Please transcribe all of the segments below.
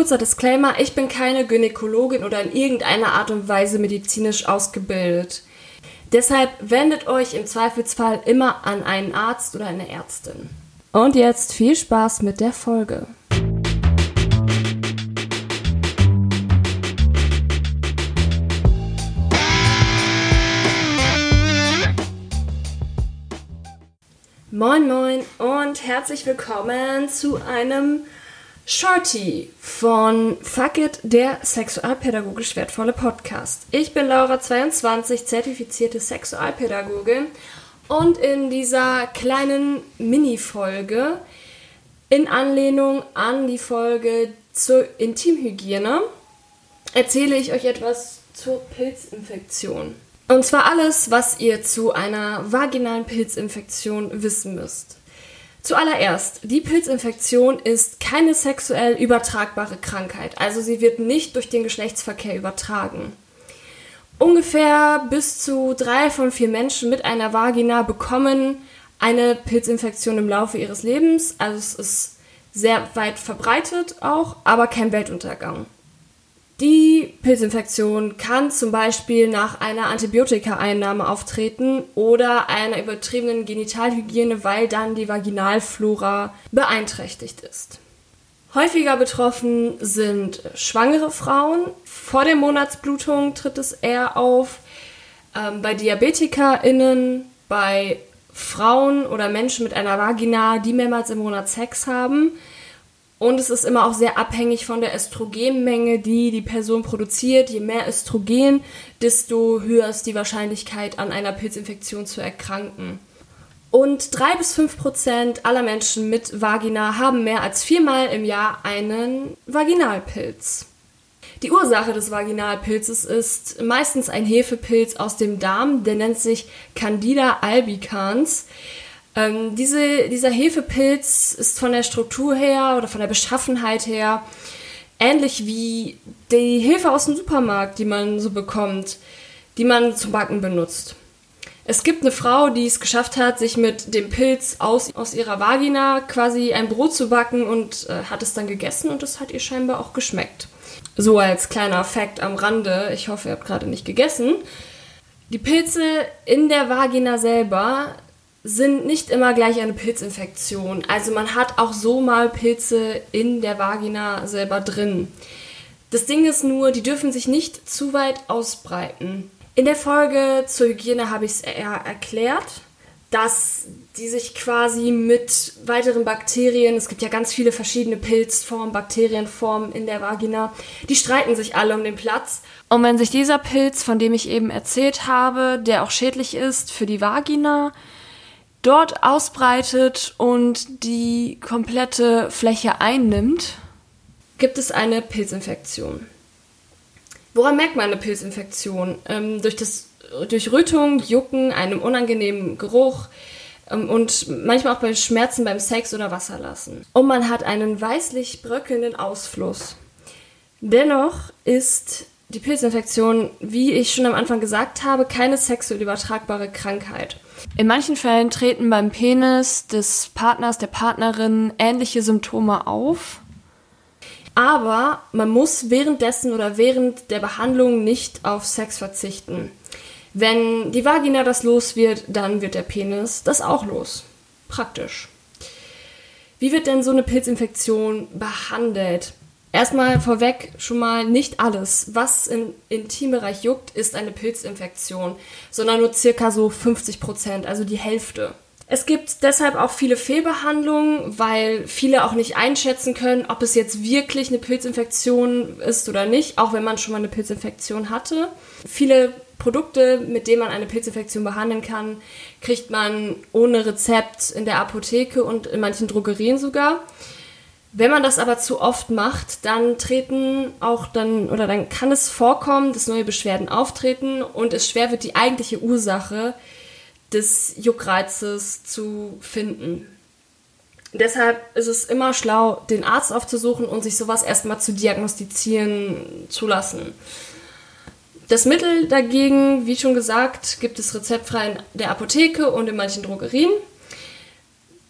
kurzer Disclaimer, ich bin keine Gynäkologin oder in irgendeiner Art und Weise medizinisch ausgebildet. Deshalb wendet euch im Zweifelsfall immer an einen Arzt oder eine Ärztin. Und jetzt viel Spaß mit der Folge. Moin moin und herzlich willkommen zu einem Shorty von Fuck It, der sexualpädagogisch wertvolle Podcast. Ich bin Laura22, zertifizierte Sexualpädagogin und in dieser kleinen Mini-Folge in Anlehnung an die Folge zur Intimhygiene erzähle ich euch etwas zur Pilzinfektion. Und zwar alles, was ihr zu einer vaginalen Pilzinfektion wissen müsst. Zuallererst, die Pilzinfektion ist keine sexuell übertragbare Krankheit, also sie wird nicht durch den Geschlechtsverkehr übertragen. Ungefähr bis zu drei von vier Menschen mit einer Vagina bekommen eine Pilzinfektion im Laufe ihres Lebens, also es ist sehr weit verbreitet auch, aber kein Weltuntergang. Die Pilzinfektion kann zum Beispiel nach einer Antibiotikaeinnahme auftreten oder einer übertriebenen Genitalhygiene, weil dann die Vaginalflora beeinträchtigt ist. Häufiger betroffen sind schwangere Frauen. Vor der Monatsblutung tritt es eher auf. Ähm, bei DiabetikerInnen, bei Frauen oder Menschen mit einer Vagina, die mehrmals im Monat Sex haben und es ist immer auch sehr abhängig von der Östrogenmenge, die die Person produziert. Je mehr Östrogen, desto höher ist die Wahrscheinlichkeit, an einer Pilzinfektion zu erkranken. Und drei bis fünf Prozent aller Menschen mit Vagina haben mehr als viermal im Jahr einen Vaginalpilz. Die Ursache des Vaginalpilzes ist meistens ein Hefepilz aus dem Darm, der nennt sich Candida albicans. Ähm, diese, dieser Hefepilz ist von der Struktur her oder von der Beschaffenheit her ähnlich wie die Hefe aus dem Supermarkt, die man so bekommt, die man zum Backen benutzt. Es gibt eine Frau, die es geschafft hat, sich mit dem Pilz aus, aus ihrer Vagina quasi ein Brot zu backen und äh, hat es dann gegessen und es hat ihr scheinbar auch geschmeckt. So als kleiner Fakt am Rande, ich hoffe, ihr habt gerade nicht gegessen. Die Pilze in der Vagina selber sind nicht immer gleich eine Pilzinfektion. Also man hat auch so mal Pilze in der Vagina selber drin. Das Ding ist nur, die dürfen sich nicht zu weit ausbreiten. In der Folge zur Hygiene habe ich es eher erklärt, dass die sich quasi mit weiteren Bakterien, es gibt ja ganz viele verschiedene Pilzformen, Bakterienformen in der Vagina, die streiten sich alle um den Platz. Und wenn sich dieser Pilz, von dem ich eben erzählt habe, der auch schädlich ist für die Vagina, dort ausbreitet und die komplette Fläche einnimmt, gibt es eine Pilzinfektion. Woran merkt man eine Pilzinfektion? Ähm, durch, das, durch Rötung, Jucken, einem unangenehmen Geruch ähm, und manchmal auch bei Schmerzen beim Sex oder Wasserlassen. Und man hat einen weißlich bröckelnden Ausfluss. Dennoch ist die Pilzinfektion, wie ich schon am Anfang gesagt habe, keine sexuell übertragbare Krankheit. In manchen Fällen treten beim Penis des Partners, der Partnerin ähnliche Symptome auf. Aber man muss währenddessen oder während der Behandlung nicht auf Sex verzichten. Wenn die Vagina das los wird, dann wird der Penis das auch los. Praktisch. Wie wird denn so eine Pilzinfektion behandelt? Erstmal vorweg schon mal nicht alles, was im Intimbereich juckt, ist eine Pilzinfektion, sondern nur circa so 50 Prozent, also die Hälfte. Es gibt deshalb auch viele Fehlbehandlungen, weil viele auch nicht einschätzen können, ob es jetzt wirklich eine Pilzinfektion ist oder nicht, auch wenn man schon mal eine Pilzinfektion hatte. Viele Produkte, mit denen man eine Pilzinfektion behandeln kann, kriegt man ohne Rezept in der Apotheke und in manchen Drogerien sogar. Wenn man das aber zu oft macht, dann treten auch dann oder dann kann es vorkommen, dass neue Beschwerden auftreten und es schwer wird, die eigentliche Ursache des Juckreizes zu finden. Deshalb ist es immer schlau, den Arzt aufzusuchen und sich sowas erstmal zu diagnostizieren zu lassen. Das Mittel dagegen, wie schon gesagt, gibt es rezeptfrei in der Apotheke und in manchen Drogerien.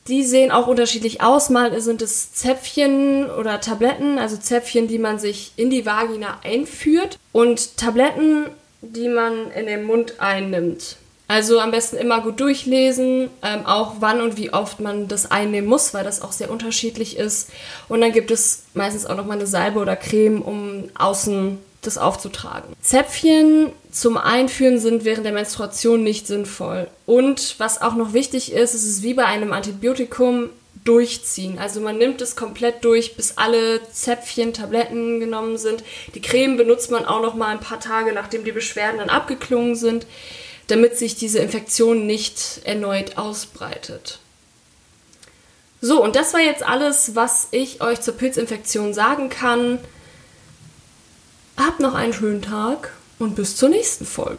Die sehen auch unterschiedlich aus. Mal sind es Zäpfchen oder Tabletten, also Zäpfchen, die man sich in die Vagina einführt und Tabletten, die man in den Mund einnimmt. Also am besten immer gut durchlesen, ähm, auch wann und wie oft man das einnehmen muss, weil das auch sehr unterschiedlich ist. Und dann gibt es meistens auch noch mal eine Salbe oder Creme, um außen das aufzutragen. Zäpfchen zum Einführen sind während der Menstruation nicht sinnvoll. Und was auch noch wichtig ist, es ist wie bei einem Antibiotikum durchziehen. Also man nimmt es komplett durch, bis alle Zäpfchen, Tabletten genommen sind. Die Creme benutzt man auch noch mal ein paar Tage, nachdem die Beschwerden dann abgeklungen sind damit sich diese Infektion nicht erneut ausbreitet. So, und das war jetzt alles, was ich euch zur Pilzinfektion sagen kann. Habt noch einen schönen Tag und bis zur nächsten Folge.